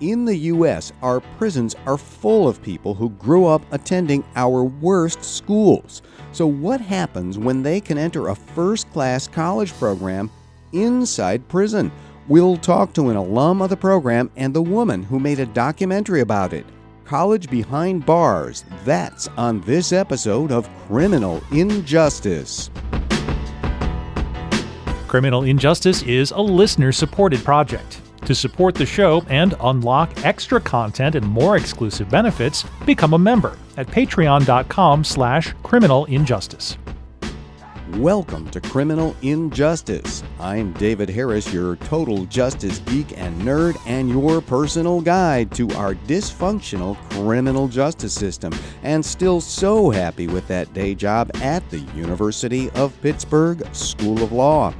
In the U.S., our prisons are full of people who grew up attending our worst schools. So, what happens when they can enter a first class college program inside prison? We'll talk to an alum of the program and the woman who made a documentary about it. College Behind Bars. That's on this episode of Criminal Injustice. Criminal Injustice is a listener supported project. To support the show and unlock extra content and more exclusive benefits, become a member at patreon.com slash criminalinjustice. Welcome to Criminal Injustice. I'm David Harris, your total justice geek and nerd, and your personal guide to our dysfunctional criminal justice system. And still so happy with that day job at the University of Pittsburgh School of Law.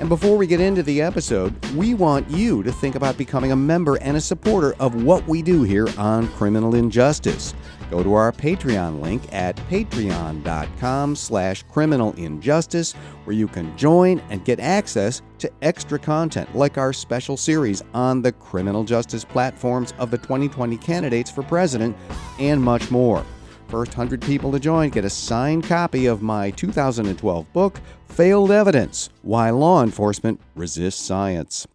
And before we get into the episode, we want you to think about becoming a member and a supporter of what we do here on Criminal Injustice. Go to our Patreon link at patreon.com slash criminalinjustice, where you can join and get access to extra content like our special series on the criminal justice platforms of the 2020 candidates for president and much more. First 100 people to join get a signed copy of my 2012 book, Failed Evidence Why Law Enforcement Resists Science.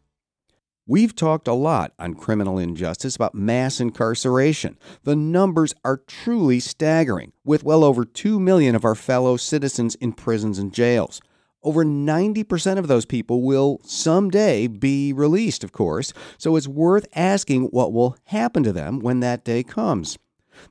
We've talked a lot on criminal injustice about mass incarceration. The numbers are truly staggering, with well over 2 million of our fellow citizens in prisons and jails. Over 90% of those people will someday be released, of course, so it's worth asking what will happen to them when that day comes.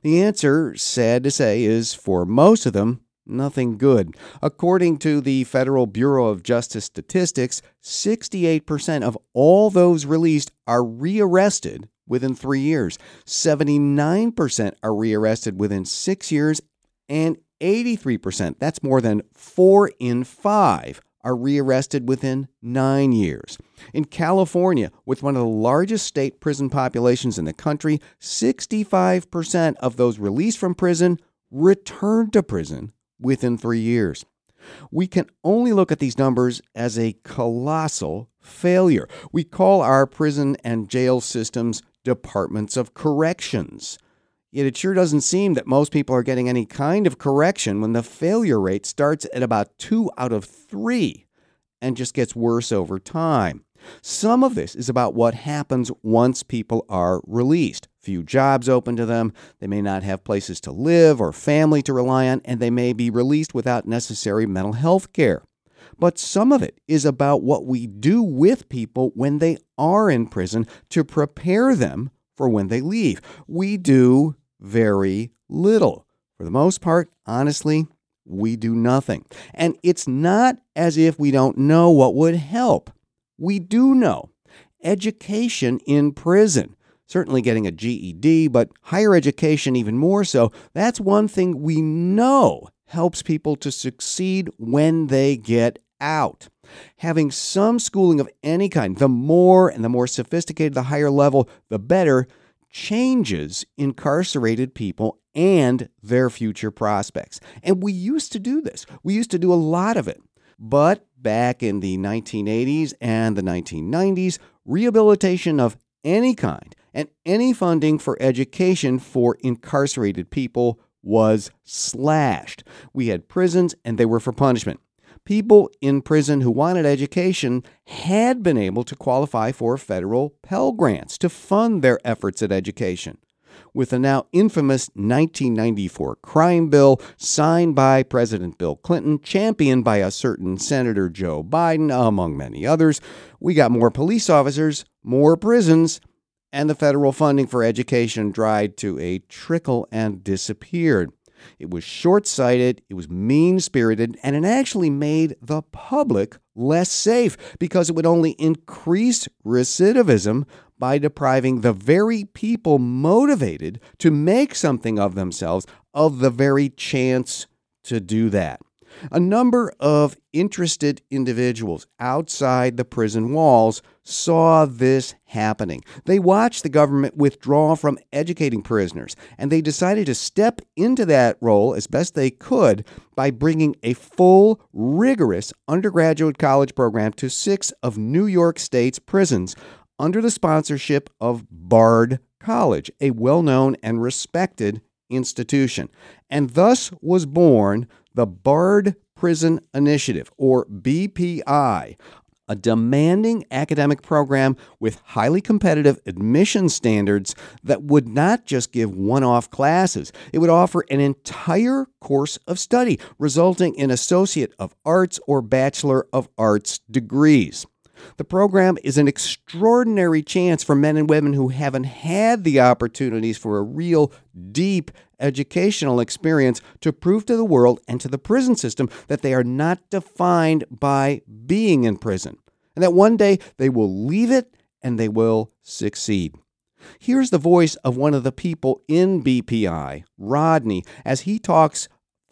The answer, sad to say, is for most of them, nothing good. According to the Federal Bureau of Justice Statistics, 68% of all those released are rearrested within three years, 79% are rearrested within six years, and 83%, that's more than four in five, are rearrested within nine years. In California, with one of the largest state prison populations in the country, 65% of those released from prison return to prison within three years. We can only look at these numbers as a colossal failure. We call our prison and jail systems departments of corrections. Yet it sure doesn't seem that most people are getting any kind of correction when the failure rate starts at about two out of three and just gets worse over time. Some of this is about what happens once people are released. Few jobs open to them, they may not have places to live or family to rely on, and they may be released without necessary mental health care. But some of it is about what we do with people when they are in prison to prepare them for when they leave. We do very little. For the most part, honestly, we do nothing. And it's not as if we don't know what would help. We do know. Education in prison. Certainly getting a GED, but higher education even more so. That's one thing we know helps people to succeed when they get out. Having some schooling of any kind, the more and the more sophisticated the higher level, the better changes incarcerated people and their future prospects. And we used to do this. We used to do a lot of it. But back in the 1980s and the 1990s, rehabilitation of any kind and any funding for education for incarcerated people was slashed. We had prisons and they were for punishment people in prison who wanted education had been able to qualify for federal Pell Grants to fund their efforts at education. With the now infamous 1994 crime bill signed by President Bill Clinton, championed by a certain Senator Joe Biden, among many others, we got more police officers, more prisons, and the federal funding for education dried to a trickle and disappeared. It was short sighted, it was mean spirited, and it actually made the public less safe because it would only increase recidivism by depriving the very people motivated to make something of themselves of the very chance to do that. A number of interested individuals outside the prison walls saw this happening. They watched the government withdraw from educating prisoners, and they decided to step into that role as best they could by bringing a full, rigorous undergraduate college program to six of New York State's prisons under the sponsorship of Bard College, a well known and respected institution. And thus was born the Bard Prison Initiative, or BPI, a demanding academic program with highly competitive admission standards that would not just give one off classes, it would offer an entire course of study, resulting in Associate of Arts or Bachelor of Arts degrees. The program is an extraordinary chance for men and women who haven't had the opportunities for a real deep educational experience to prove to the world and to the prison system that they are not defined by being in prison, and that one day they will leave it and they will succeed. Here's the voice of one of the people in BPI, Rodney, as he talks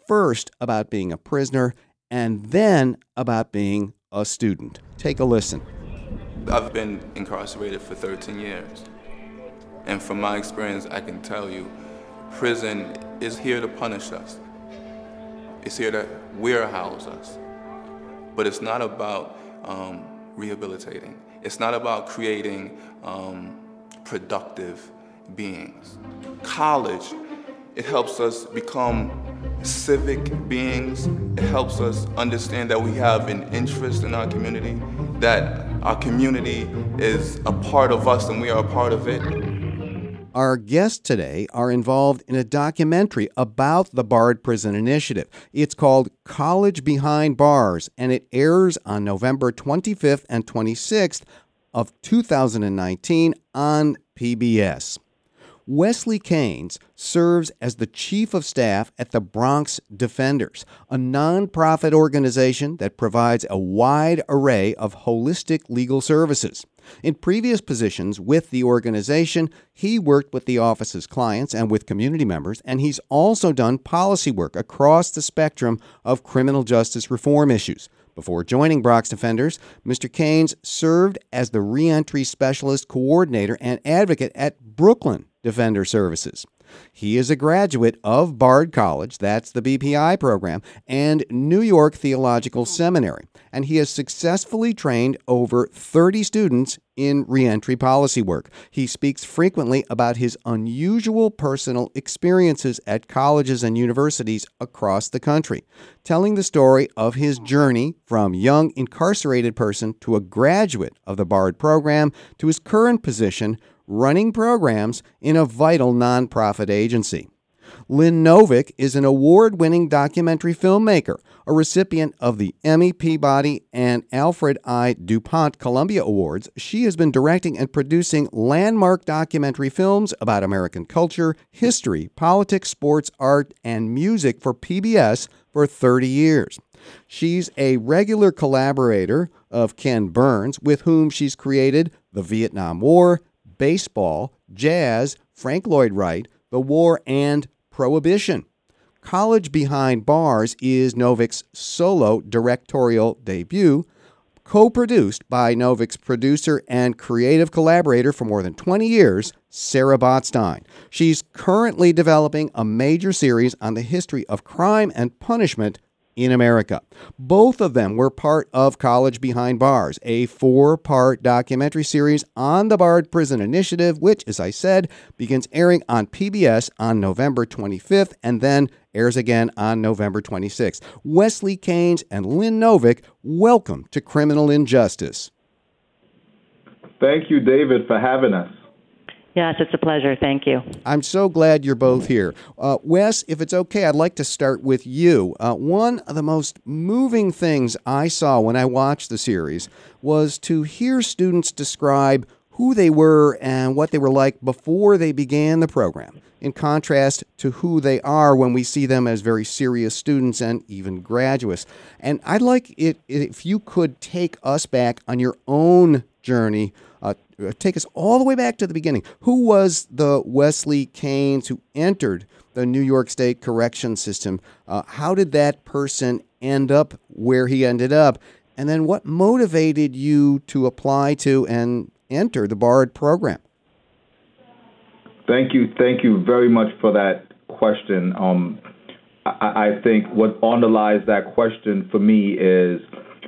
first about being a prisoner and then about being a student. Take a listen. I've been incarcerated for 13 years. And from my experience, I can tell you, prison is here to punish us. It's here to warehouse us. But it's not about um, rehabilitating. It's not about creating um, productive beings. College, it helps us become civic beings. It helps us understand that we have an interest in our community, that our community is a part of us and we are a part of it. Our guests today are involved in a documentary about the Bard Prison Initiative. It's called College Behind Bars, and it airs on November 25th and 26th of 2019 on PBS. Wesley Caines serves as the Chief of Staff at the Bronx Defenders, a nonprofit organization that provides a wide array of holistic legal services. In previous positions with the organization, he worked with the office's clients and with community members, and he's also done policy work across the spectrum of criminal justice reform issues. Before joining Bronx Defenders, Mr. Caines served as the reentry specialist coordinator and advocate at Brooklyn Defender Services. He is a graduate of Bard College, that's the BPI program, and New York Theological hmm. Seminary, and he has successfully trained over 30 students in reentry policy work. He speaks frequently about his unusual personal experiences at colleges and universities across the country, telling the story of his hmm. journey from young incarcerated person to a graduate of the Bard program to his current position running programs in a vital nonprofit agency. Lynn Novick is an award winning documentary filmmaker, a recipient of the Emmy Peabody and Alfred I. DuPont Columbia Awards. She has been directing and producing landmark documentary films about American culture, history, politics, sports, art, and music for PBS for 30 years. She's a regular collaborator of Ken Burns, with whom she's created The Vietnam War, baseball, jazz, Frank Lloyd Wright, the war, and prohibition. College Behind Bars is Novick's solo directorial debut, co produced by Novick's producer and creative collaborator for more than 20 years, Sarah Botstein. She's currently developing a major series on the history of crime and punishment in America. Both of them were part of College Behind Bars, a four part documentary series on the Bard Prison Initiative, which, as I said, begins airing on PBS on November 25th and then airs again on November 26th. Wesley Caines and Lynn Novick, welcome to Criminal Injustice. Thank you, David, for having us. Yes, it's a pleasure. Thank you. I'm so glad you're both here. Uh, Wes, if it's okay, I'd like to start with you. Uh, one of the most moving things I saw when I watched the series was to hear students describe who they were and what they were like before they began the program, in contrast to who they are when we see them as very serious students and even graduates. And I'd like it if you could take us back on your own journey take us all the way back to the beginning. Who was the Wesley Caines who entered the New York State correction system? Uh, how did that person end up where he ended up? And then what motivated you to apply to and enter the Bard program? Thank you. Thank you very much for that question. Um, I, I think what underlies that question for me is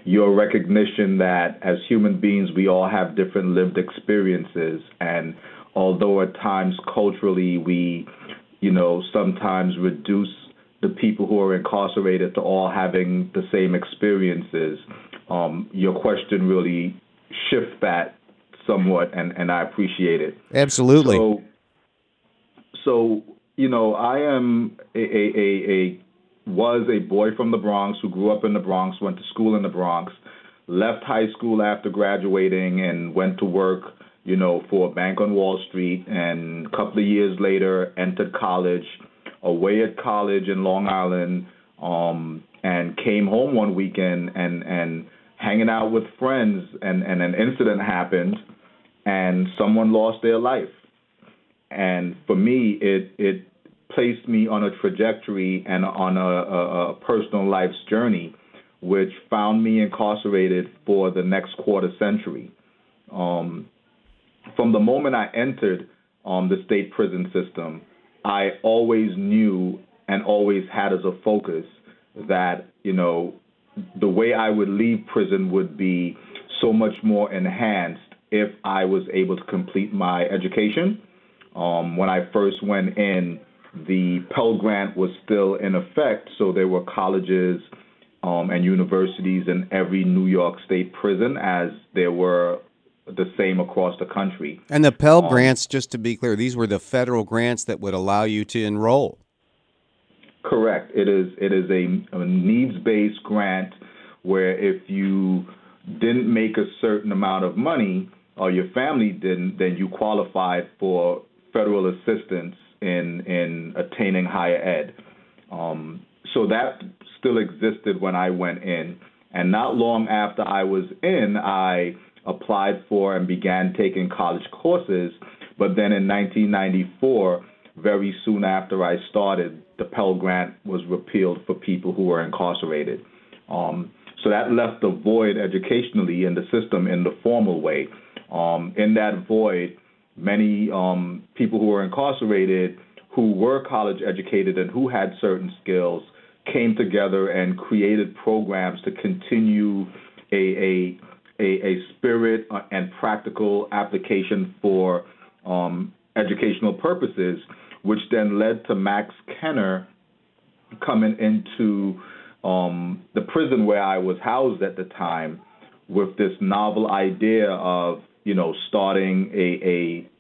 your recognition that as human beings, we all have different lived experiences. And although at times culturally we, you know, sometimes reduce the people who are incarcerated to all having the same experiences, um, your question really shifts that somewhat, and, and I appreciate it. Absolutely. So, so you know, I am a, a, a, a was a boy from the Bronx who grew up in the Bronx, went to school in the Bronx, left high school after graduating, and went to work, you know, for a bank on Wall Street. And a couple of years later, entered college, away at college in Long Island, um, and came home one weekend and and hanging out with friends, and and an incident happened, and someone lost their life. And for me, it it placed me on a trajectory and on a, a, a personal life's journey, which found me incarcerated for the next quarter century. Um, from the moment I entered um, the state prison system, I always knew and always had as a focus that, you know, the way I would leave prison would be so much more enhanced if I was able to complete my education. Um, when I first went in, the Pell Grant was still in effect, so there were colleges um, and universities in every New York State prison, as there were the same across the country. And the Pell um, Grants, just to be clear, these were the federal grants that would allow you to enroll. Correct. It is. It is a, a needs-based grant where if you didn't make a certain amount of money or your family didn't, then you qualified for federal assistance in in attaining higher ed. Um, so that still existed when I went in, and not long after I was in, I applied for and began taking college courses. But then in 1994, very soon after I started, the Pell Grant was repealed for people who were incarcerated. Um, so that left a void educationally in the system in the formal way. Um, in that void, many um, people who were incarcerated who were college educated and who had certain skills came together and created programs to continue a, a, a, a spirit uh, and practical application for um, educational purposes, which then led to Max Kenner coming into um, the prison where I was housed at the time with this novel idea of, you know, starting a, a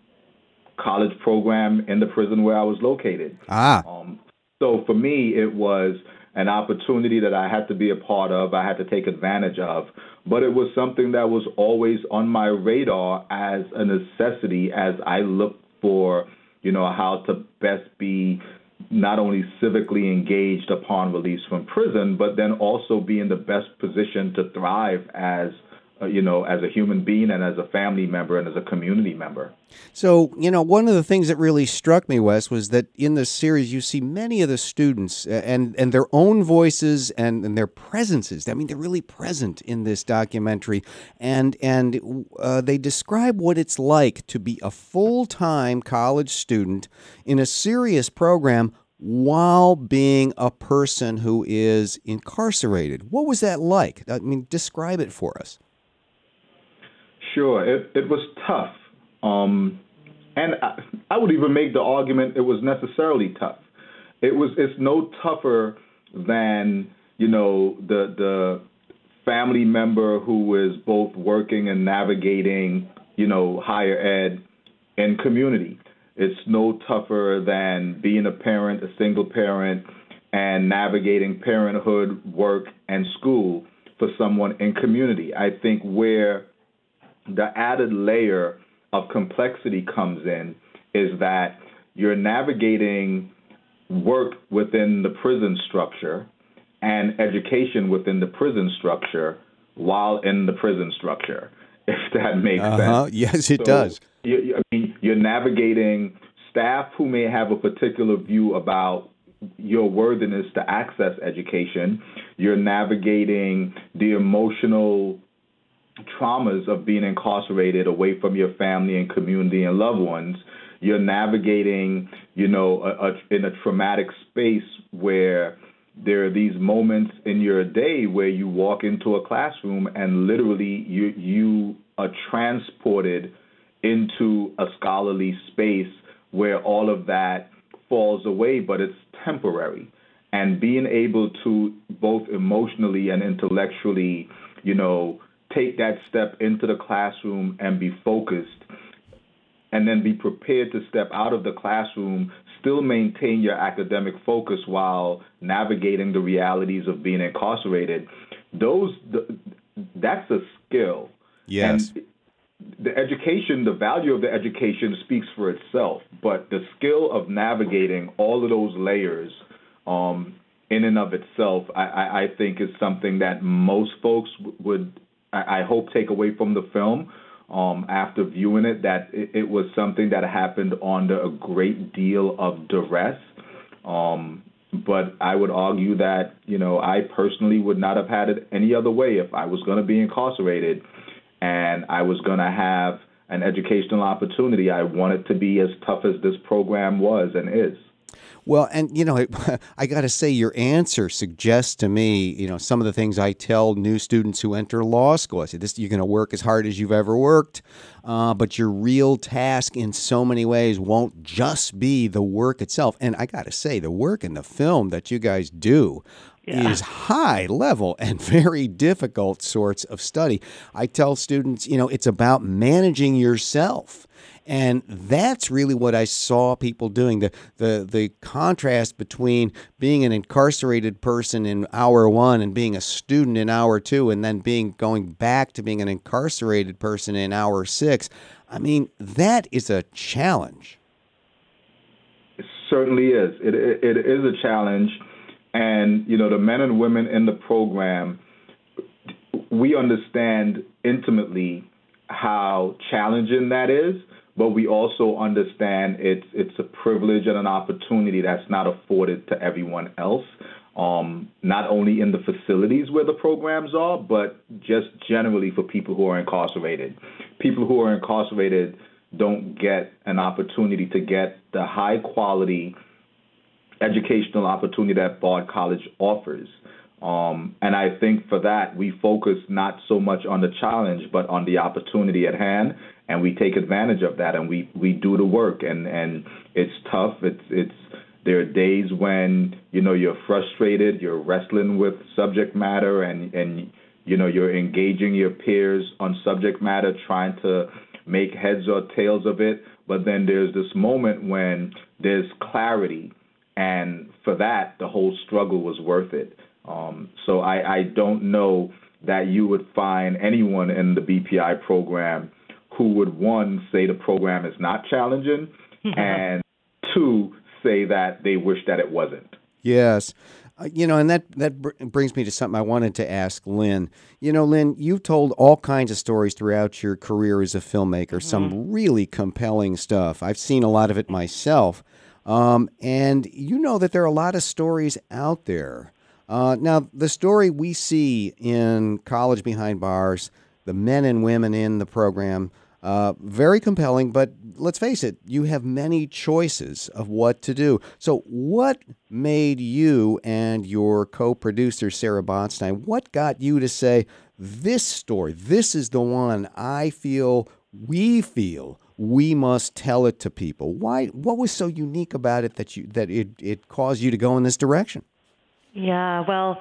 college program in the prison where I was located. Ah. Um, so for me, it was an opportunity that I had to be a part of, I had to take advantage of. But it was something that was always on my radar as a necessity as I looked for, you know, how to best be not only civically engaged upon release from prison, but then also be in the best position to thrive as you know, as a human being and as a family member and as a community member. So, you know, one of the things that really struck me, Wes, was that in this series you see many of the students and and their own voices and, and their presences. I mean, they're really present in this documentary, and and uh, they describe what it's like to be a full time college student in a serious program while being a person who is incarcerated. What was that like? I mean, describe it for us. Sure, it it was tough, um, and I, I would even make the argument it was necessarily tough. It was it's no tougher than you know the the family member who is both working and navigating you know higher ed and community. It's no tougher than being a parent, a single parent, and navigating parenthood, work, and school for someone in community. I think where the added layer of complexity comes in is that you're navigating work within the prison structure and education within the prison structure while in the prison structure, if that makes uh-huh. sense. Yes, it so does. You, I mean, you're navigating staff who may have a particular view about your worthiness to access education. You're navigating the emotional traumas of being incarcerated away from your family and community and loved ones, you're navigating, you know, a, a, in a traumatic space where there are these moments in your day where you walk into a classroom and literally you you are transported into a scholarly space where all of that falls away, but it's temporary. And being able to both emotionally and intellectually, you know, take that step into the classroom and be focused and then be prepared to step out of the classroom, still maintain your academic focus while navigating the realities of being incarcerated. Those that's a skill. Yes. And the education, the value of the education speaks for itself, but the skill of navigating all of those layers um, in and of itself, I, I, I think is something that most folks would, I, I hope, take away from the film. Um, after viewing it, that it, it, was something that happened under a great deal of duress. Um, but I would argue that, you know, I personally would not have had it any other way if I was going to be incarcerated and I was going to have an educational opportunity. I wanted to be as tough as this program was and is. Well, and you know, I got to say, your answer suggests to me, you know, some of the things I tell new students who enter law school. I say, "This you're going to work as hard as you've ever worked, uh, but your real task, in so many ways, won't just be the work itself." And I got to say, the work in the film that you guys do yeah. is high level and very difficult sorts of study. I tell students, you know, it's about managing yourself. And that's really what I saw people doing. The, the the contrast between being an incarcerated person in hour one and being a student in hour two and then being going back to being an incarcerated person in hour six. I mean, that is a challenge. It certainly is. It, it, it is a challenge and, you know, the men and women in the program, we understand intimately how challenging that is, but we also understand it's it's a privilege and an opportunity that's not afforded to everyone else. Um, not only in the facilities where the programs are, but just generally for people who are incarcerated. People who are incarcerated don't get an opportunity to get the high quality educational opportunity that Bard College offers. Um, and I think for that, we focus not so much on the challenge, but on the opportunity at hand, and we take advantage of that, and we, we do the work. And, and it's tough. It's it's there are days when you know you're frustrated, you're wrestling with subject matter, and and you know you're engaging your peers on subject matter, trying to make heads or tails of it. But then there's this moment when there's clarity and for that, the whole struggle was worth it. Um, so I, I don't know that you would find anyone in the BPI program who would one say the program is not challenging, and two say that they wish that it wasn't. Yes. Uh, you know, and that that br- brings me to something I wanted to ask Lynn. You know, Lynn, you've told all kinds of stories throughout your career as a filmmaker, mm-hmm. some really compelling stuff. I've seen a lot of it myself. Um, and you know that there are a lot of stories out there. Uh, now, the story we see in College Behind Bars, the men and women in the program, uh, very compelling, but let's face it, you have many choices of what to do. So, what made you and your co producer, Sarah Botstein, what got you to say, this story, this is the one I feel, we feel we must tell it to people. Why? What was so unique about it that you that it it caused you to go in this direction? Yeah, well,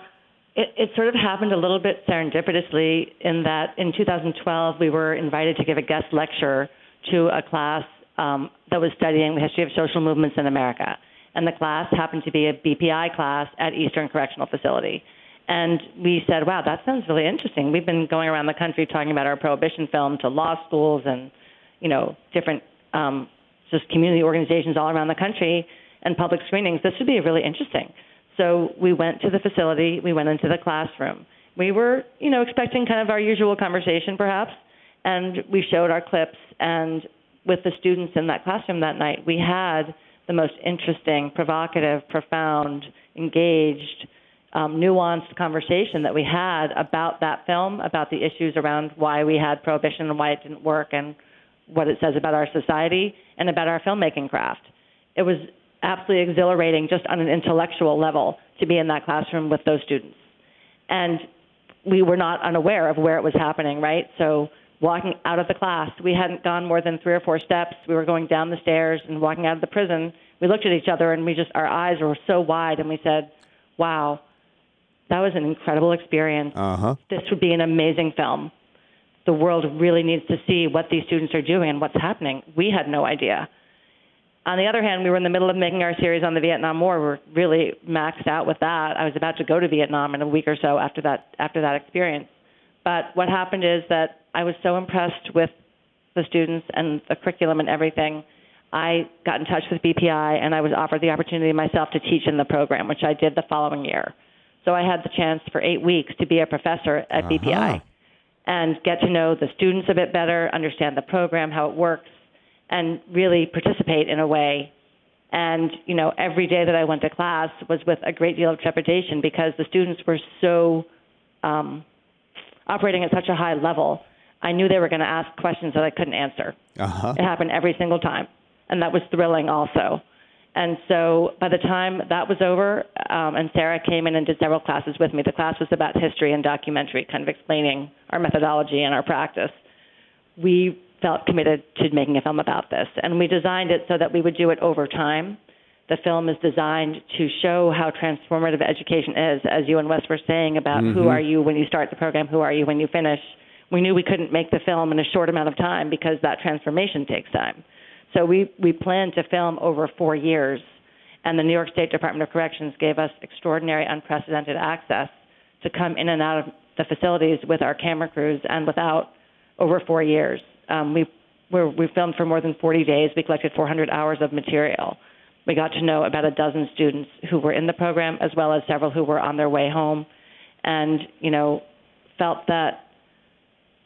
it, it sort of happened a little bit serendipitously in that in 2012 we were invited to give a guest lecture to a class um, that was studying the history of social movements in America, and the class happened to be a BPI class at Eastern Correctional Facility. And we said, wow, that sounds really interesting. We've been going around the country talking about our prohibition film to law schools and you know, different um, just community organizations all around the country and public screenings. This would be really interesting. So we went to the facility, we went into the classroom. We were, you know, expecting kind of our usual conversation perhaps, and we showed our clips and with the students in that classroom that night, we had the most interesting, provocative, profound, engaged, um, nuanced conversation that we had about that film, about the issues around why we had prohibition and why it didn't work, and what it says about our society and about our filmmaking craft. It was absolutely exhilarating just on an intellectual level to be in that classroom with those students. And we were not unaware of where it was happening, right? So walking out of the class, we hadn't gone more than three or four steps. We were going down the stairs and walking out of the prison. We looked at each other and we just our eyes were so wide and we said, "Wow, that was an incredible experience. Uh-huh. This would be an amazing film. The world really needs to see what these students are doing and what's happening. We had no idea." On the other hand, we were in the middle of making our series on the Vietnam War. We're really maxed out with that. I was about to go to Vietnam in a week or so after that after that experience. But what happened is that I was so impressed with the students and the curriculum and everything. I got in touch with BPI and I was offered the opportunity myself to teach in the program, which I did the following year. So I had the chance for eight weeks to be a professor at Uh-huh. BPI and get to know the students a bit better, understand the program, how it works, and really participate in a way. And you know, every day that I went to class was with a great deal of trepidation because the students were so um, operating at such a high level. I knew they were going to ask questions that I couldn't answer. Uh-huh. It happened every single time, and that was thrilling also. And so by the time that was over, um, and Sarah came in and did several classes with me. The class was about history and documentary, kind of explaining our methodology and our practice. We felt committed to making a film about this, and we designed it so that we would do it over time. The film is designed to show how transformative education is, as you and Wes were saying about who mm-hmm. are you when you start the program, who are you when you finish. We knew we couldn't make the film in a short amount of time because that transformation takes time. So we, we planned to film over four years, and the New York State Department of Corrections gave us extraordinary, unprecedented access to come in and out of the facilities with our camera crews and without over four years. Um, we, we're, we filmed for more than 40 days. We collected 400 hours of material. We got to know about a dozen students who were in the program, as well as several who were on their way home, and you know, felt that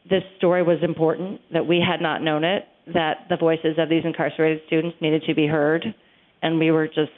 this story was important, that we had not known it, that the voices of these incarcerated students needed to be heard, and we were just,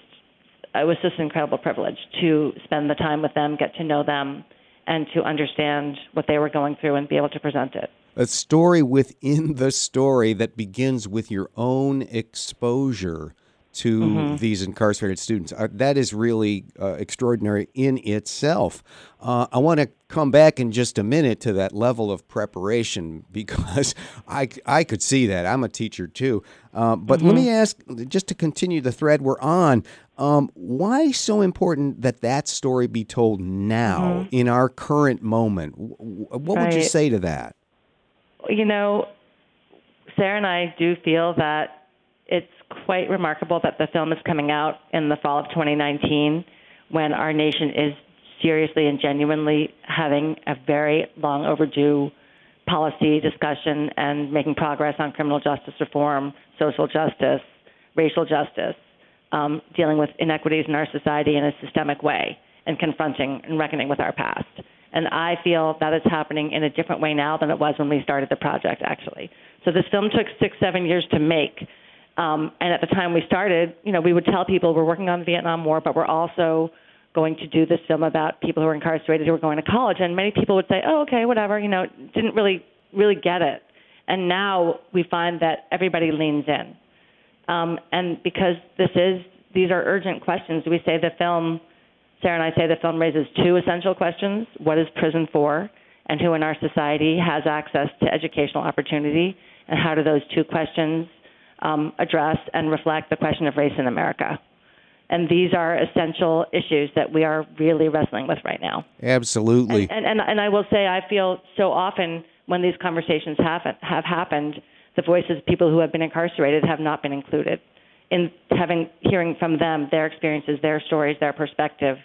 it was just an incredible privilege to spend the time with them, get to know them, and to understand what they were going through and be able to present it. A story within the story that begins with your own exposure to Mm-hmm. these incarcerated students. Uh, that is really uh, extraordinary in itself. Uh, I want to come back in just a minute to that level of preparation because I, I could see that. I'm a teacher too. Uh, but let me ask, just to continue the thread we're on, um, why so important that that story be told now in our current moment? What would you say to that? You know, Sarah and I do feel that it's quite remarkable that the film is coming out in the fall of 2019 when our nation is seriously and genuinely having a very long overdue policy discussion and making progress on criminal justice reform, social justice, racial justice, um, dealing with inequities in our society in a systemic way, and confronting and reckoning with our past. And I feel that it's happening in a different way now than it was when we started the project, actually. So this film took six, seven years to make. Um, and at the time we started, you know, we would tell people we're working on the Vietnam War, but we're also going to do this film about people who are incarcerated who are going to college. And many people would say, "Oh, okay, whatever," you know, didn't really really get it. And now we find that everybody leans in, um, and because this is these are urgent questions, we say the film. Sarah and I say the film raises two essential questions: What is prison for, and who in our society has access to educational opportunity, and how do those two questions um, address and reflect the question of race in America? And these are essential issues that we are really wrestling with right now. Absolutely. And, and, and, and I will say, I feel so often when these conversations have, have happened, the voices of people who have been incarcerated have not been included in having hearing from them their experiences, their stories, their perspective.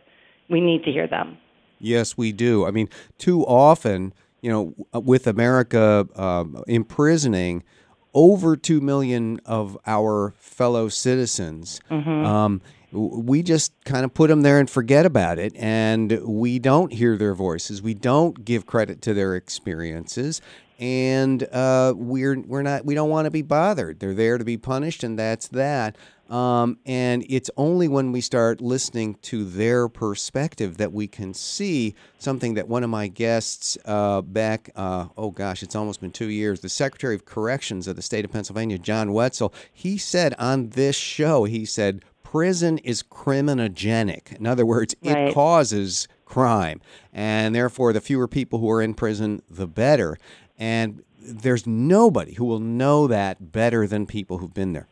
We need to hear them. Yes, we do. I mean, too often, you know, with America um, imprisoning over 2 million of our fellow citizens, um, we just kind of put them there and forget about it. And we don't hear their voices. We don't give credit to their experiences. And uh, we're we're not we don't want to be bothered. They're there to be punished, and that's that. Um, and it's only when we start listening to their perspective that we can see something that one of my guests uh, back, uh, oh gosh, it's almost been two years, the Secretary of Corrections of the state of Pennsylvania, John Wetzel, he said on this show, he said, prison is criminogenic. In other words, Right. it causes crime, and therefore, the fewer people who are in prison, the better. And there's nobody who will know that better than people who've been there.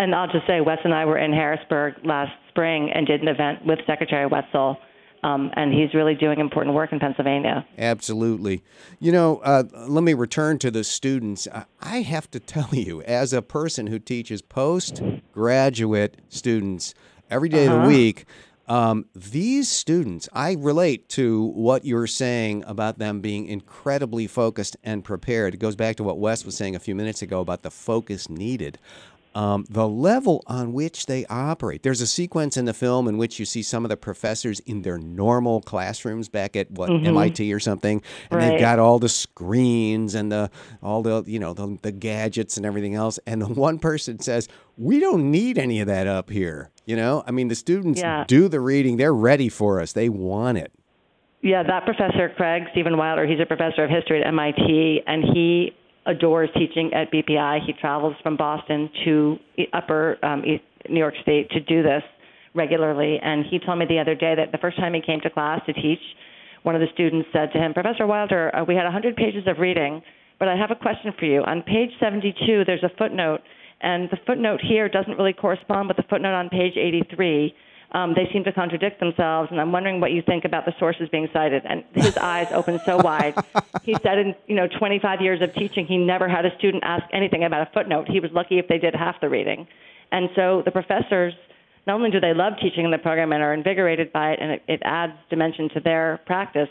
And I'll just say, Wes and I were in Harrisburg last spring and did an event with Secretary Wetzel, um, and he's really doing important work in Pennsylvania. Absolutely. You know, uh, let me return to the students. I- have to tell you, as a person who teaches postgraduate students every day of the week, um, these students, I relate to what you're saying about them being incredibly focused and prepared. It goes back to what Wes was saying a few minutes ago about the focus needed. Um, the level on which they operate. There's a sequence in the film in which you see some of the professors in their normal classrooms back at what MIT or something, and they've got all the screens and the all the you know the, the gadgets and everything else. And the one person says, "We don't need any of that up here." You know, I mean, the students Yeah. do the reading; they're ready for us. They want it. Yeah, that professor, Craig Steven Wilder, he's a professor of history at MIT, and he adores teaching at BPI. He travels from Boston to Upper um, East New York State to do this regularly. And he told me the other day that the first time he came to class to teach, one of the students said to him, Professor Wilder, uh, we had 100 pages of reading, but I have a question for you. On page 72, there's a footnote, and the footnote here doesn't really correspond with the footnote on page 83 um, they seem to contradict themselves, and I'm wondering what you think about the sources being cited. And his eyes opened so wide. He said, in you know 25 years of teaching, he never had a student ask anything about a footnote. He was lucky if they did half the reading. And so the professors, not only do they love teaching in the program and are invigorated by it, and it, it adds dimension to their practice,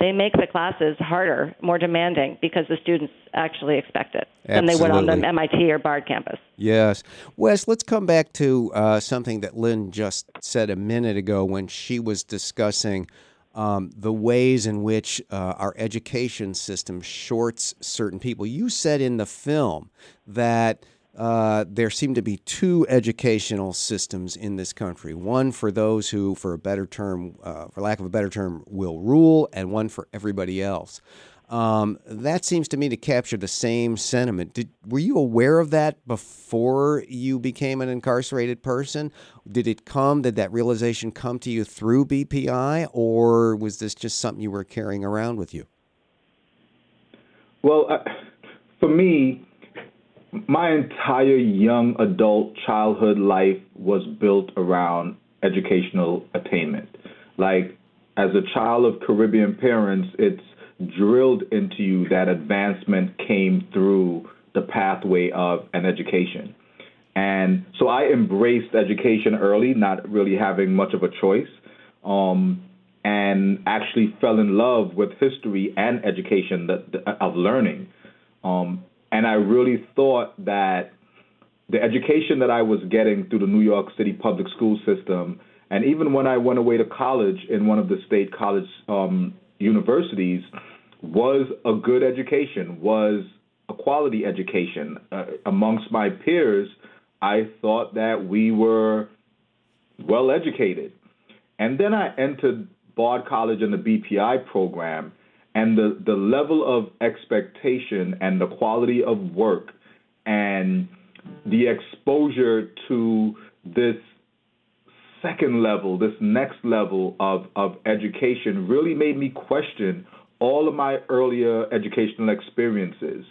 they make the classes harder, more demanding, because the students actually expect it than they would on the MIT or Bard campus. Yes. Wes, let's come back to uh, something that Lynn just said a minute ago when she was discussing um, the ways in which uh, our education system shorts certain people. You said in the film that uh, there seem to be two educational systems in this country one for those who, for a better term, uh, for lack of a better term, will rule, and one for everybody else. Um, that seems to me to capture the same sentiment. Did, were you aware of that before you became an incarcerated person? Did it come, did that realization come to you through BPI, or was this just something you were carrying around with you? Well, uh, for me, my entire young adult childhood life was built around educational attainment. Like, as a child of Caribbean parents, it's drilled into you that advancement came through the pathway of an education. And so I embraced education early, not really having much of a choice, um, and actually fell in love with history and education that, of learning. Um, and I really thought that the education that I was getting through the New York City public school system, and even when I went away to college in one of the state college um, universities, was a good education, was a quality education. Uh, amongst my peers, I thought that we were well educated. And then I entered Bard College and the BPI program, and the, the level of expectation and the quality of work and the exposure to this second level, this next level of, of education really made me question all of my earlier educational experiences.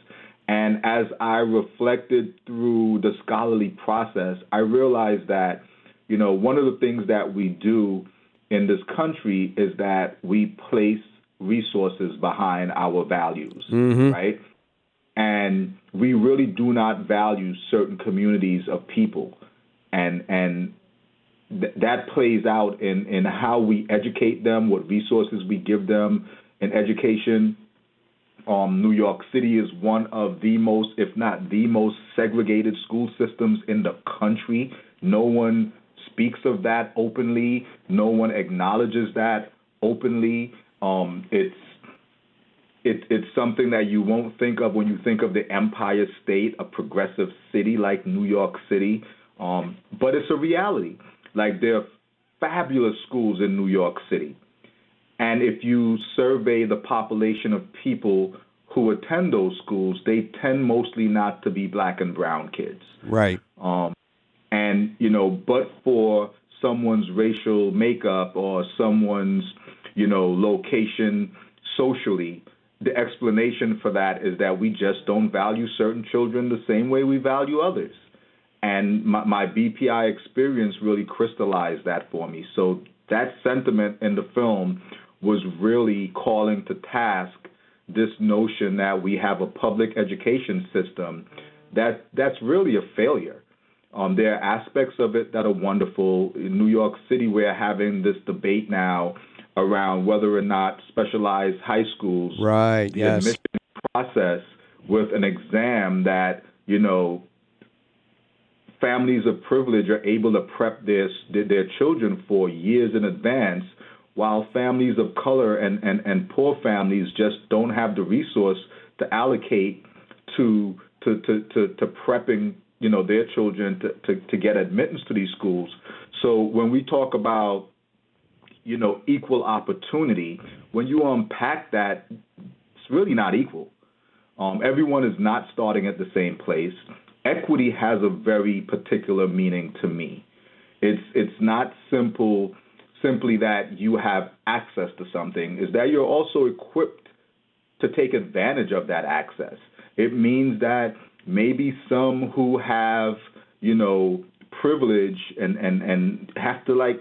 And as I reflected through the scholarly process, I realized that, you know, one of the things that we do in this country is that we place resources behind our values, right? And we really do not value certain communities of people. And and th- that plays out in, in how we educate them, what resources we give them in education. Um, New York City is one of the most, if not the most, segregated school systems in the country. No one speaks of that openly. No one acknowledges that openly. Um, it's it, it's something that you won't think of when you think of the Empire State, a progressive city like New York City. Um, but it's a reality. Like there are fabulous schools in New York City. And if you survey the population of people who attend those schools, they tend mostly not to be black and brown kids. Right. Um, and you you know, but for someone's racial makeup or someone's, you know, location socially, the explanation for that is that we just don't value certain children the same way we value others. And my, my BPI experience really crystallized that for me. So that sentiment in the film was really calling to task this notion that we have a public education system that that's really a failure. Um, there are aspects of it that are wonderful. In New York City, we're having this debate now around whether or not specialized high schools, right, the yes. admission process with an exam that you know families of privilege are able to prep their their children for years in advance, while families of color and, and, and poor families just don't have the resource to allocate to to, to, to, to prepping you know their children to, to, to get admittance to these schools. So when we talk about you know equal opportunity, when you unpack that, it's really not equal. Um, everyone is not starting at the same place. Equity has a very particular meaning to me. It's it's not simple simply that you have access to something. Is that you're also equipped to take advantage of that access. It means that maybe some who have, you know, privilege and, and, and have to like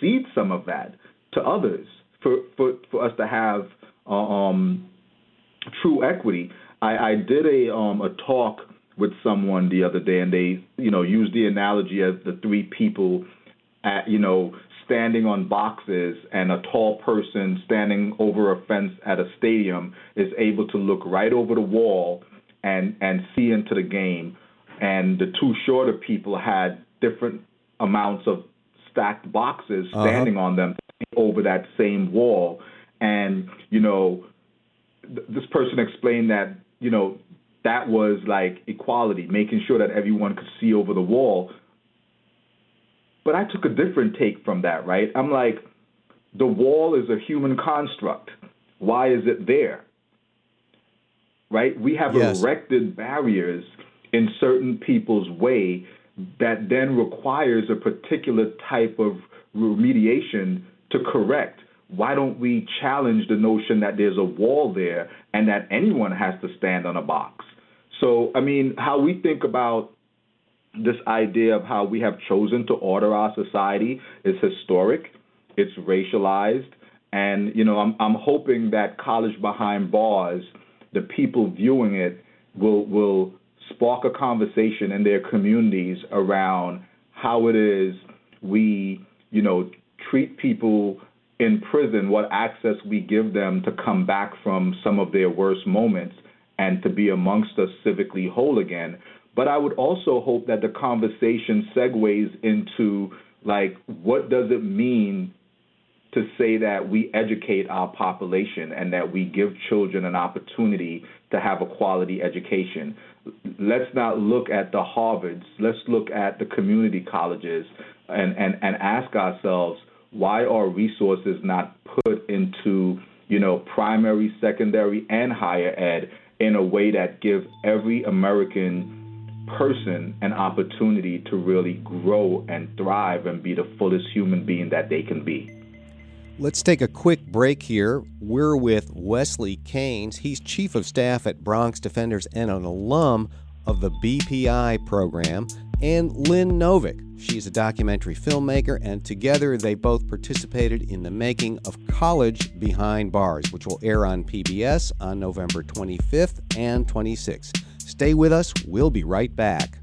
cede some of that to others for, for, for us to have um, true equity. I, I did a um, a talk with someone the other day, and they you know used the analogy of the three people at you know standing on boxes and a tall person standing over a fence at a stadium is able to look right over the wall and and see into the game and the two shorter people had different amounts of stacked boxes uh-huh. standing uh-huh. on them over that same wall and you know th- this person explained that you know that was like equality making sure that everyone could see over the wall but I took a different take from that, right? I'm like, the wall is a human construct. Why is it there? Right? We have yes. erected barriers in certain people's way that then requires a particular type of remediation to correct. Why don't we challenge the notion that there's a wall there and that anyone has to stand on a box? So, I mean, how we think about this idea of how we have chosen to order our society is historic, it's racialized, and you know, I'm I'm hoping that college behind bars, the people viewing it will will spark a conversation in their communities around how it is we, you know, treat people in prison, what access we give them to come back from some of their worst moments and to be amongst us civically whole again. But I would also hope that the conversation segues into like what does it mean to say that we educate our population and that we give children an opportunity to have a quality education. Let's not look at the Harvards, let's look at the community colleges and, and, and ask ourselves why are resources not put into, you know, primary, secondary, and higher ed in a way that give every American person an opportunity to really grow and thrive and be the fullest human being that they can be. Let's take a quick break here. We're with Wesley Caines. He's Chief of Staff at Bronx Defenders and an alum of the BPI program, and Lynn Novick. She's a documentary filmmaker, and together they both participated in the making of College Behind Bars, which will air on PBS on November 25th and 26th. Stay with us. We'll be right back.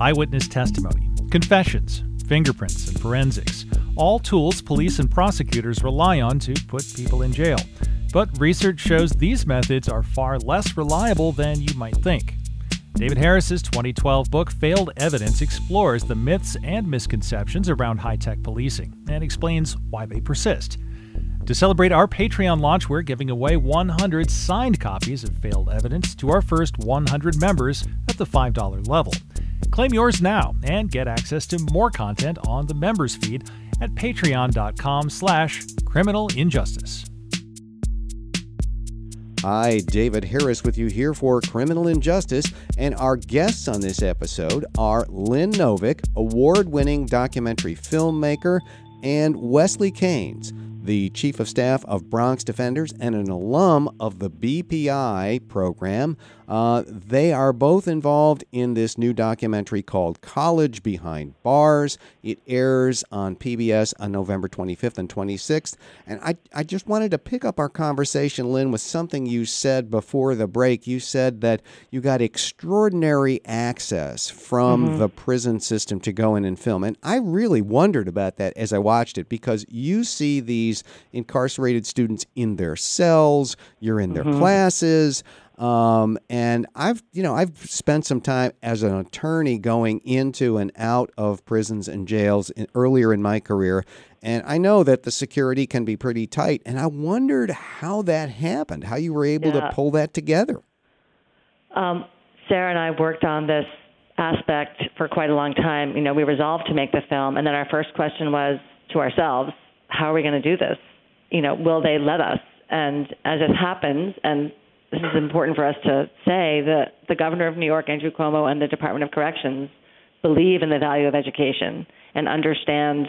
Eyewitness testimony, confessions, fingerprints, and forensics. All tools police and prosecutors rely on to put people in jail. But research shows these methods are far less reliable than you might think. David Harris's 2012 book Failed Evidence explores the myths and misconceptions around high tech policing and explains why they persist. To celebrate our Patreon launch, we're giving away 100 signed copies of Failed Evidence to our first 100 members at the $5 level. Claim yours now and get access to more content on the members feed at patreon.com slash criminal injustice. Hi, David Harris with you here for Criminal Injustice, and our guests on this episode are Lynn Novick, award winning documentary filmmaker, and Wesley Caines the Chief of Staff of Bronx Defenders and an alum of the BPI program. Uh, they are both involved in this new documentary called College Behind Bars. It airs on PBS on November 25th and 26th. And I, I just wanted to pick up our conversation, Lynn, with something you said before the break. You said that you got extraordinary access from mm-hmm. the prison system to go in and film. And I really wondered about that as I watched it because you see these incarcerated students in their cells, you're in their mm-hmm. classes. Um, and I've, you know, I've spent some time as an attorney going into and out of prisons and jails in, earlier in my career, and I know that the security can be pretty tight. And I wondered how that happened, how you were able yeah. to pull that together. Um, Sarah and I worked on this aspect for quite a long time. You know, we resolved to make the film, and then our first question was to ourselves, how are we going to do this? You know, will they let us? And as it happens, and this is important for us to say that the governor of New York, Andrew Cuomo, and the Department of Corrections believe in the value of education and understand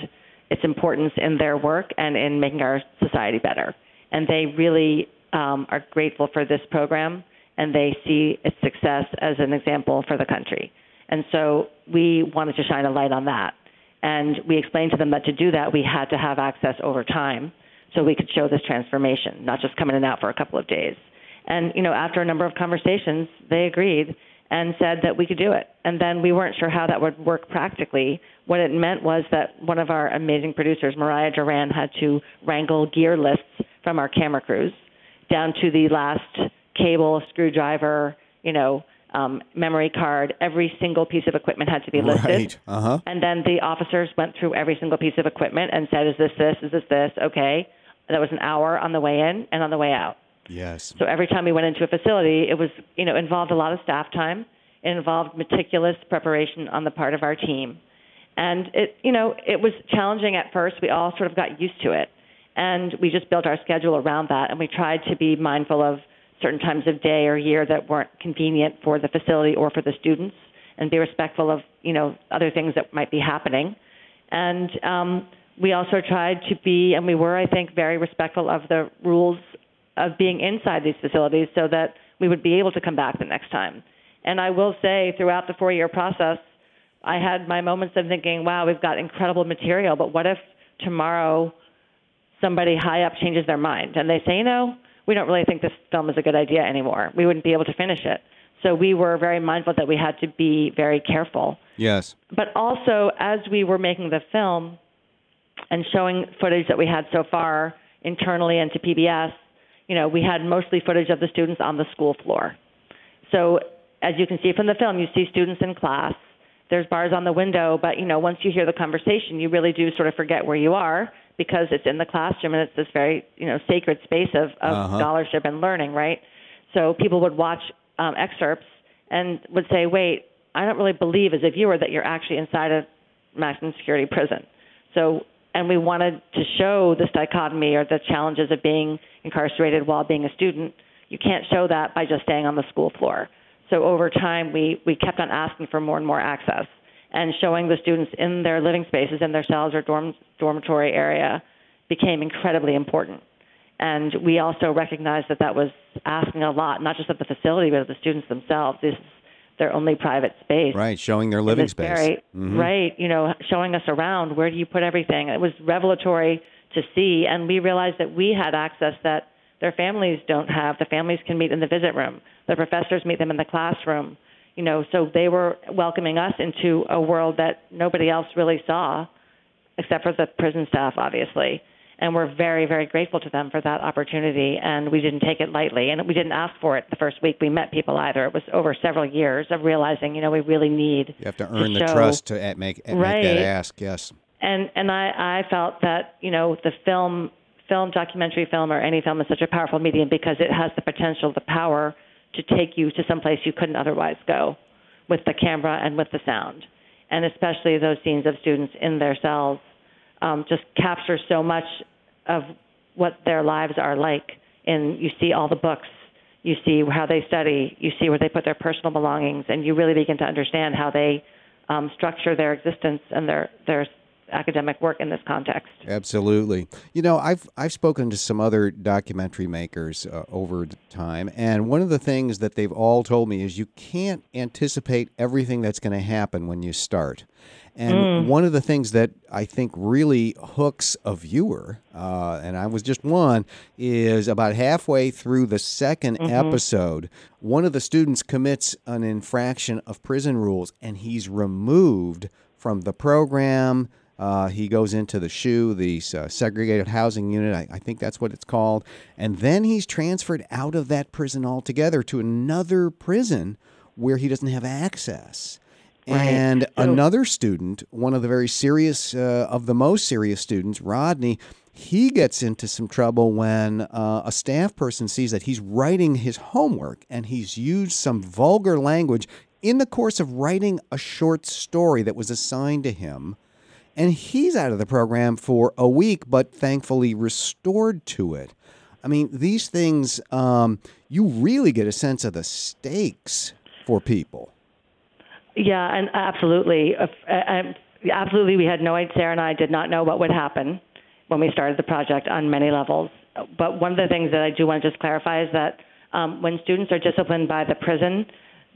its importance in their work and in making our society better. And they really um, are grateful for this program and they see its success as an example for the country. And so we wanted to shine a light on that. And we explained to them that to do that, we had to have access over time so we could show this transformation, not just come in and out for a couple of days. And, you know, after a number of conversations, they agreed and said that we could do it. And then we weren't sure how that would work practically. What it meant was that one of our amazing producers, Mariah Duran, had to wrangle gear lists from our camera crews down to the last cable, screwdriver, you know, um, memory card. Every single piece of equipment had to be listed. Right. Uh-huh. And then the officers went through every single piece of equipment and said, "Is this this? Is this this? Okay." That was an hour on the way in and on the way out. Yes. So every time we went into a facility, it was, you know, involved a lot of staff time. It involved meticulous preparation on the part of our team. And it, you know, it was challenging at first. We all sort of got used to it. And we just built our schedule around that. And we tried to be mindful of certain times of day or year that weren't convenient for the facility or for the students and be respectful of, you know, other things that might be happening. And um, we also tried to be, and we were, I think, very respectful of the rules of being inside these facilities so that we would be able to come back the next time. And I will say, throughout the four year process, I had my moments of thinking, wow, we've got incredible material, but what if tomorrow somebody high up changes their mind and they say, you know, we don't really think this film is a good idea anymore. We wouldn't be able to finish it. So we were very mindful that we had to be very careful. Yes. But also, as we were making the film and showing footage that we had so far internally and to PBS, you know, we had mostly footage of the students on the school floor. So as you can see from the film, you see students in class. There's bars on the window, but you know, once you hear the conversation, you really do sort of forget where you are because it's in the classroom and it's this very you know sacred space of, of uh-huh. scholarship and learning, right? So people would watch um, excerpts and would say, "Wait, I don't really believe as a viewer that you're actually inside a maximum security prison." So and we wanted to show this dichotomy or the challenges of being incarcerated while being a student. You can't show that by just staying on the school floor. So over time, we, we kept on asking for more and more access and showing the students in their living spaces, in their cells or dorm, dormitory area became incredibly important. And we also recognized that that was asking a lot, not just of the facility, but of the students themselves. This is their only private space. Right, showing their living space. Very, mm-hmm. Right, you know, showing us around. Where do you put everything? It was revelatory to see, and we realized that we had access that their families don't have. The families can meet in the visit room. The professors meet them in the classroom. You know, so they were welcoming us into a world that nobody else really saw, except for the prison staff, obviously and we're very, very grateful to them for that opportunity. And we didn't take it lightly, and we didn't ask for it the first week we met people either. It was over several years of realizing, you know, we really need. You have to earn to the show, trust to make, make right. that ask. Yes. And and I I felt that you know the film film documentary film or any film is such a powerful medium because it has the potential the power to take you to some place you couldn't otherwise go with the camera and with the sound and especially those scenes of students in their cells um, just capture so much of what their lives are like. And you see all the books you see how they study, you see where they put their personal belongings, and you really begin to understand how they um, structure their existence and their their academic work in this context. Absolutely. You know, I've I've spoken to some other documentary makers uh, over time, and one of the things that they've all told me is you can't anticipate everything that's going to happen when you start. And mm. one of the things that I think really hooks a viewer, uh, and I was just one, is about halfway through the 2nd mm-hmm. episode, one of the students commits an infraction of prison rules and he's removed from the program, uh, he goes into the shoe, the uh, segregated housing unit. I, I, think that's what it's called. And then he's transferred out of that prison altogether to another prison where he doesn't have access. Right. And so, another student, one of the very serious, uh, of the most serious students, Rodney, he gets into some trouble when uh, a staff person sees that he's writing his homework and he's used some vulgar language in the course of writing a short story that was assigned to him and he's out of the program for a week, but thankfully restored to it. I mean, these things, um, you really get a sense of the stakes for people. Yeah, and absolutely. Uh, uh, absolutely, we had no idea, Sarah and I did not know what would happen when we started the project on many levels. But one of the things that I do want to just clarify is that um, when students are disciplined by the prison,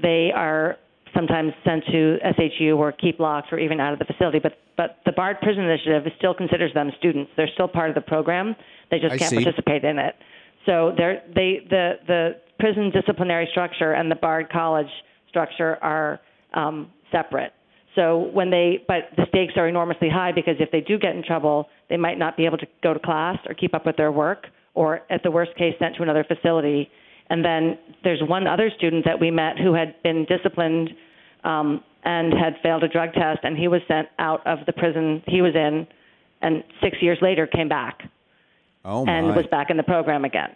they are sometimes sent to SHU or keep locked or even out of the facility. But but the Bard Prison Initiative still considers them students. They're still part of the program. They just I can't see. participate in it. So they're, they the the prison disciplinary structure and the Bard College structure are um, separate. So when they, but the stakes are enormously high because if they do get in trouble, they might not be able to go to class or keep up with their work, or at the worst case, sent to another facility. And then there's one other student that we met who had been disciplined um, and had failed a drug test, and he was sent out of the prison he was in, and six years later came back oh and was back in the program again.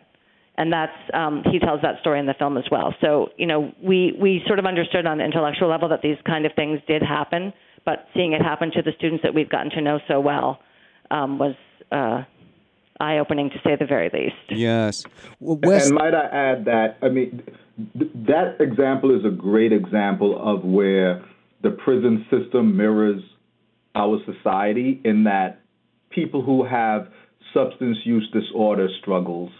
And that's um, he tells that story in the film as well. So you know, we we sort of understood on an intellectual level that these kind of things did happen, but seeing it happen to the students that we've gotten to know so well um, was. Uh, eye opening to say the very least. Yes. Well, Wes- and might I add that, I mean, that example is a great example of where the prison system mirrors our society in that people who have substance use disorder struggles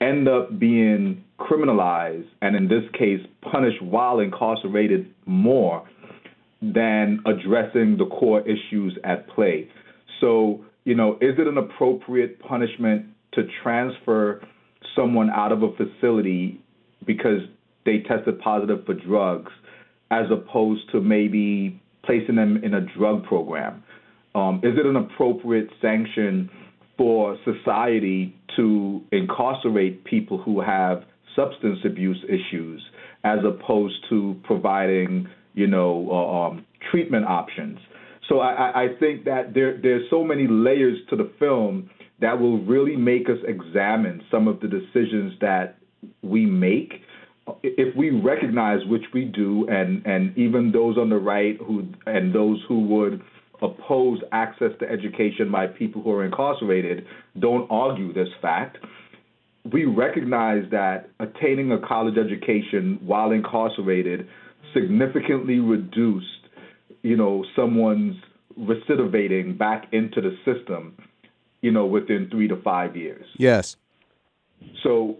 end up being criminalized and in this case punished while incarcerated more than addressing the core issues at play. So, you know, is it an appropriate punishment to transfer someone out of a facility because they tested positive for drugs, as opposed to maybe placing them in a drug program? Um, is it an appropriate sanction for society to incarcerate people who have substance abuse issues, as opposed to providing, you know, uh, um, treatment options? So I, I think that there there's so many layers to the film that will really make us examine some of the decisions that we make. If we recognize which we do and and even those on the right who and those who would oppose access to education by people who are incarcerated don't argue this fact. We recognize that attaining a college education while incarcerated significantly reduced you know someone's recidivating back into the system you know within 3 to 5 years yes so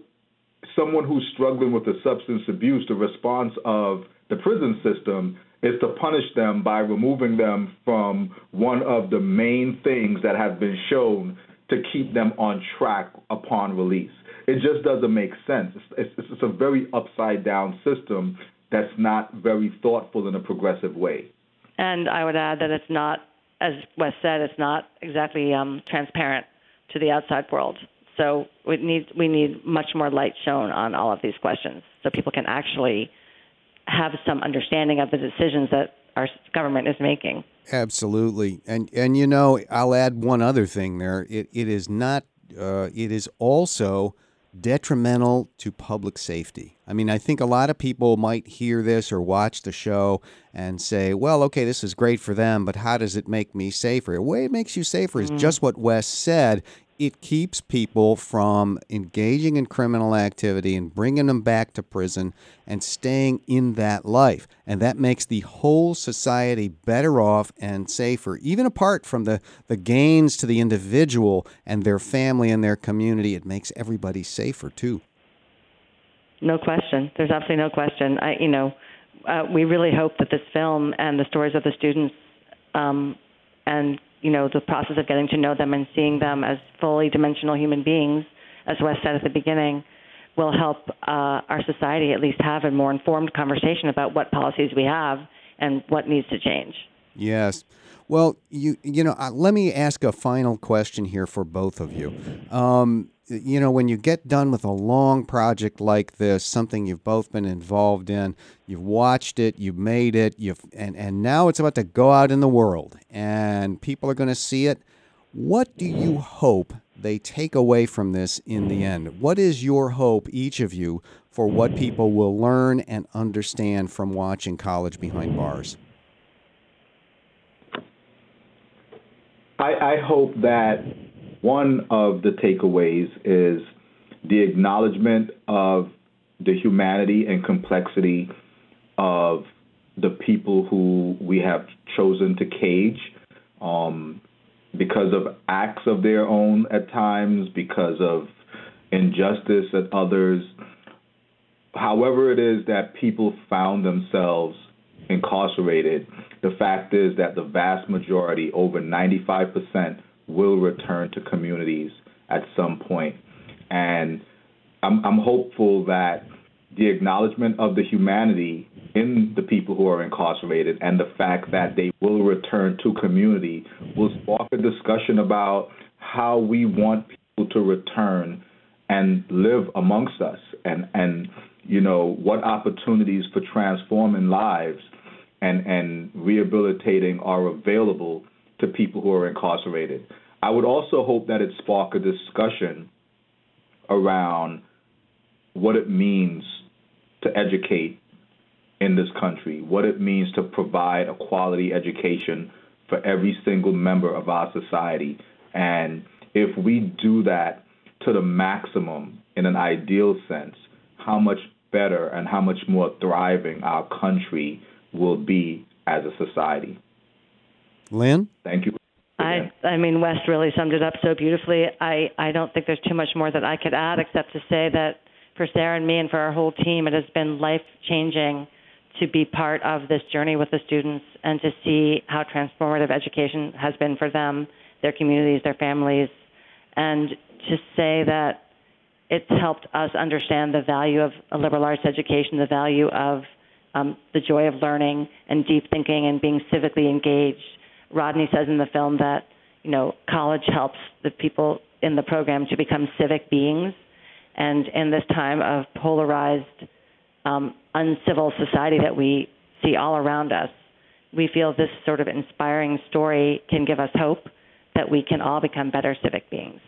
someone who's struggling with a substance abuse, the response of the prison system is to punish them by removing them from one of the main things that have been shown to keep them on track upon release. It just doesn't make sense. It's, it's, it's a very upside down system that's not very thoughtful in a progressive way. And I would add that it's not, as Wes said, it's not exactly um, transparent to the outside world. So we need we need much more light shown on all of these questions, so people can actually have some understanding of the decisions that our government is making. Absolutely, and and you know I'll add one other thing there. It it is not. Uh, it is also detrimental to public safety. I mean, I think a lot of people might hear this or watch the show and say, well, okay, this is great for them, but how does it make me safer? The way it makes you safer is mm-hmm. just what Wes said it keeps people from engaging in criminal activity and bringing them back to prison and staying in that life. And that makes the whole society better off and safer, even apart from the, the gains to the individual and their family and their community. It makes everybody safer too. No question. There's absolutely no question. I, you know, uh, we really hope that this film and the stories of the students um, and you know the process of getting to know them and seeing them as fully dimensional human beings, as Wes said at the beginning, will help uh, our society at least have a more informed conversation about what policies we have and what needs to change. Yes. Well, you you know, uh, let me ask a final question here for both of you. Um, you know, when you get done with a long project like this, something you've both been involved in, you've watched it, you've made it, you've and and now it's about to go out in the world and people are going to see it. What do you hope they take away from this in the end? What is your hope each of you for what people will learn and understand from watching College Behind Bars? I, I hope that one of the takeaways is the acknowledgement of the humanity and complexity of the people who we have chosen to cage um, because of acts of their own at times, because of injustice at others. However, it is that people found themselves incarcerated, the fact is that the vast majority, over 95%, will return to communities at some point. And I'm, I'm hopeful that the acknowledgement of the humanity in the people who are incarcerated and the fact that they will return to community will spark a discussion about how we want people to return and live amongst us and and you know what opportunities for transforming lives and and rehabilitating are available to people who are incarcerated. I would also hope that it spark a discussion around what it means to educate in this country, what it means to provide a quality education for every single member of our society. And if we do that to the maximum in an ideal sense, how much better and how much more thriving our country will be as a society. Lynn? Thank you. I I mean Wes really summed it up so beautifully. I I don't think there's too much more that I could add except to say that for Sarah and me and for our whole team, it has been life changing to be part of this journey with the students and to see how transformative education has been for them, their communities, their families, and to say that it's helped us understand the value of a liberal arts education, the value of um, the joy of learning and deep thinking and being civically engaged Rodney says in the film that you know college helps the people in the program to become civic beings, and in this time of polarized, um, uncivil society that we see all around us, we feel this sort of inspiring story can give us hope that we can all become better civic beings.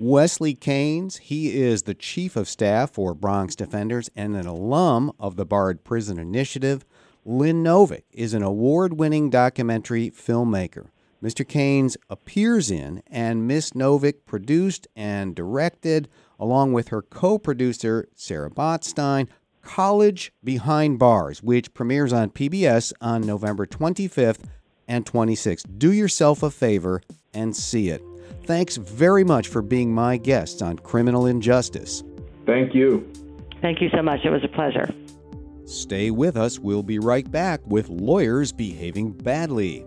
Wesley Caines, he is the chief of staff for Bronx Defenders and an alum of the Bard Prison Initiative. Lynn Novick is an award winning documentary filmmaker. Mr. Caines appears in and Miss Novick produced and directed, along with her co producer Sarah Botstein, College Behind Bars, which premieres on PBS on November 25th and 26th. Do yourself a favor and see it. Thanks very much for being my guest on Criminal Injustice. Thank you. Thank you so much. It was a pleasure. Stay with us. We'll be right back with lawyers behaving badly.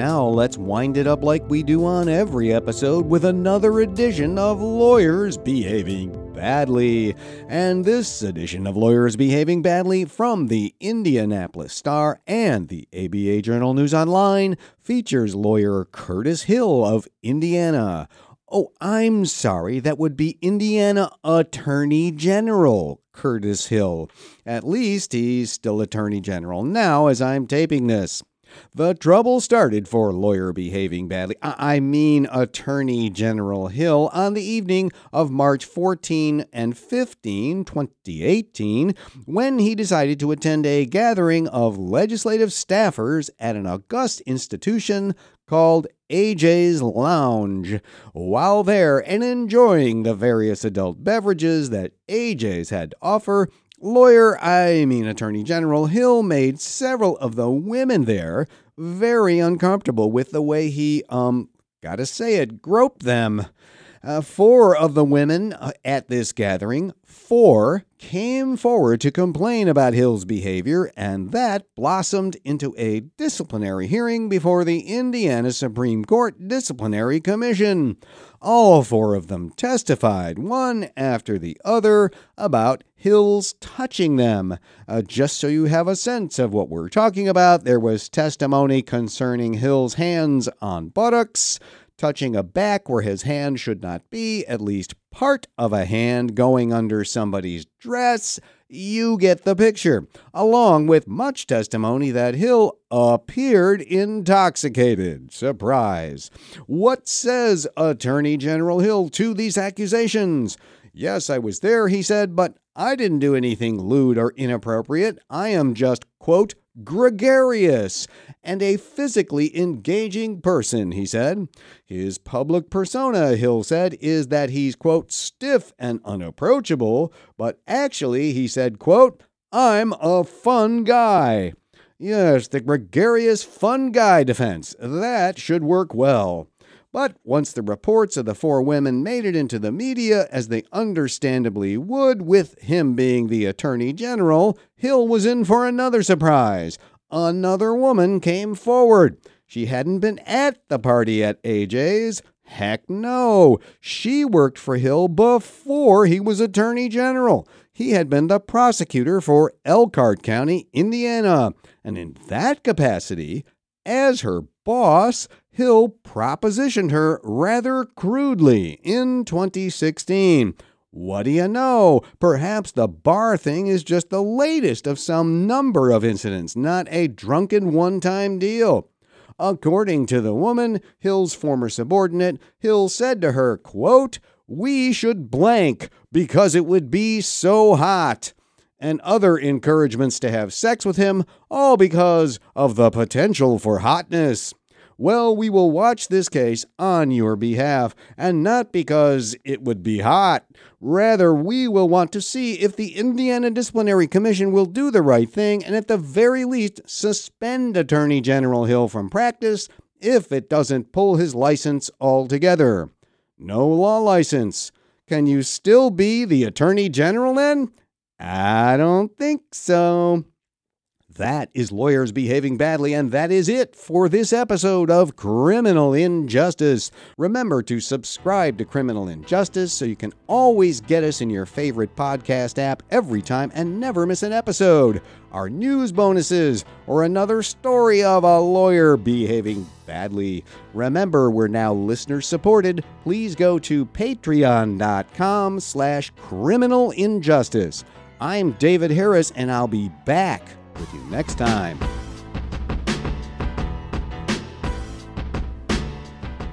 Now let's wind it up like we do on every episode with another edition of Lawyers Behaving Badly. And this edition of Lawyers Behaving Badly from the Indianapolis Star and the ABA Journal News Online features lawyer Curtis Hill of Indiana. Oh, I'm sorry, that would be Indiana Attorney General Curtis Hill. At least he's still Attorney General now as I'm taping this. The trouble started for lawyer behaving badly. I mean, Attorney General Hill on the evening of March 14 and 15, 2018, when he decided to attend a gathering of legislative staffers at an august institution called AJ's Lounge. While there and enjoying the various adult beverages that AJ's had to offer, Lawyer, I mean Attorney General Hill, made several of the women there very uncomfortable with the way he, um, gotta say it, groped them. Uh, four of the women uh, at this gathering, four, came forward to complain about Hill's behavior, and that blossomed into a disciplinary hearing before the Indiana Supreme Court Disciplinary Commission. All four of them testified, one after the other, about Hill's touching them. Uh, just so you have a sense of what we're talking about, there was testimony concerning Hill's hands on buttocks touching a back where his hand should not be, at least part of a hand going under somebody's dress. You get the picture, along with much testimony that Hill appeared intoxicated. Surprise. What says Attorney General Hill to these accusations? Yes, I was there, he said, but I didn't do anything lewd or inappropriate. I am just, quote, gregarious and a physically engaging person, he said. His public persona, Hill said, is that he's, quote, stiff and unapproachable, but actually, he said, quote, I'm a fun guy. Yes, the gregarious fun guy defense. That should work well. But once the reports of the four women made it into the media, as they understandably would, with him being the Attorney General, Hill was in for another surprise. Another woman came forward. She hadn't been at the party at AJ's. Heck no. She worked for Hill before he was Attorney General. He had been the prosecutor for Elkhart County, Indiana. And in that capacity, as her boss, Hill propositioned her rather crudely in 2016. What do you know? Perhaps the bar thing is just the latest of some number of incidents, not a drunken one time deal. According to the woman, Hill's former subordinate, Hill said to her, quote, We should blank because it would be so hot. And other encouragements to have sex with him, all because of the potential for hotness. Well, we will watch this case on your behalf, and not because it would be hot. Rather, we will want to see if the Indiana Disciplinary Commission will do the right thing and, at the very least, suspend Attorney General Hill from practice if it doesn't pull his license altogether. No law license. Can you still be the Attorney General then? I don't think so. That is lawyers behaving badly, and that is it for this episode of Criminal Injustice. Remember to subscribe to Criminal Injustice so you can always get us in your favorite podcast app every time and never miss an episode. Our news bonuses, or another story of a lawyer behaving badly. Remember, we're now listener supported. Please go to patreon.com slash criminal injustice. I'm David Harris, and I'll be back with you next time.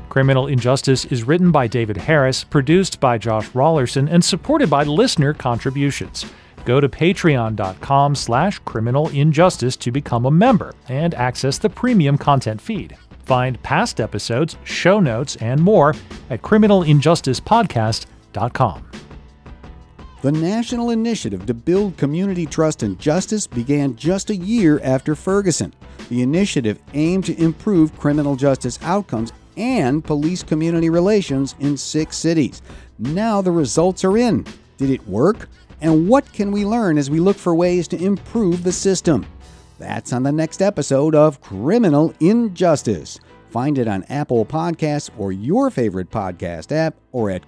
Criminal Injustice is written by David Harris, produced by Josh Rawlerson, and supported by listener contributions. Go to patreon.com slash criminal injustice to become a member and access the premium content feed. Find past episodes, show notes, and more at criminalinjusticepodcast.com. The national initiative to build community trust and justice began just a year after Ferguson. The initiative aimed to improve criminal justice outcomes and police community relations in six cities. Now the results are in. Did it work? And what can we learn as we look for ways to improve the system? That's on the next episode of Criminal Injustice. Find it on Apple Podcasts or your favorite podcast app or at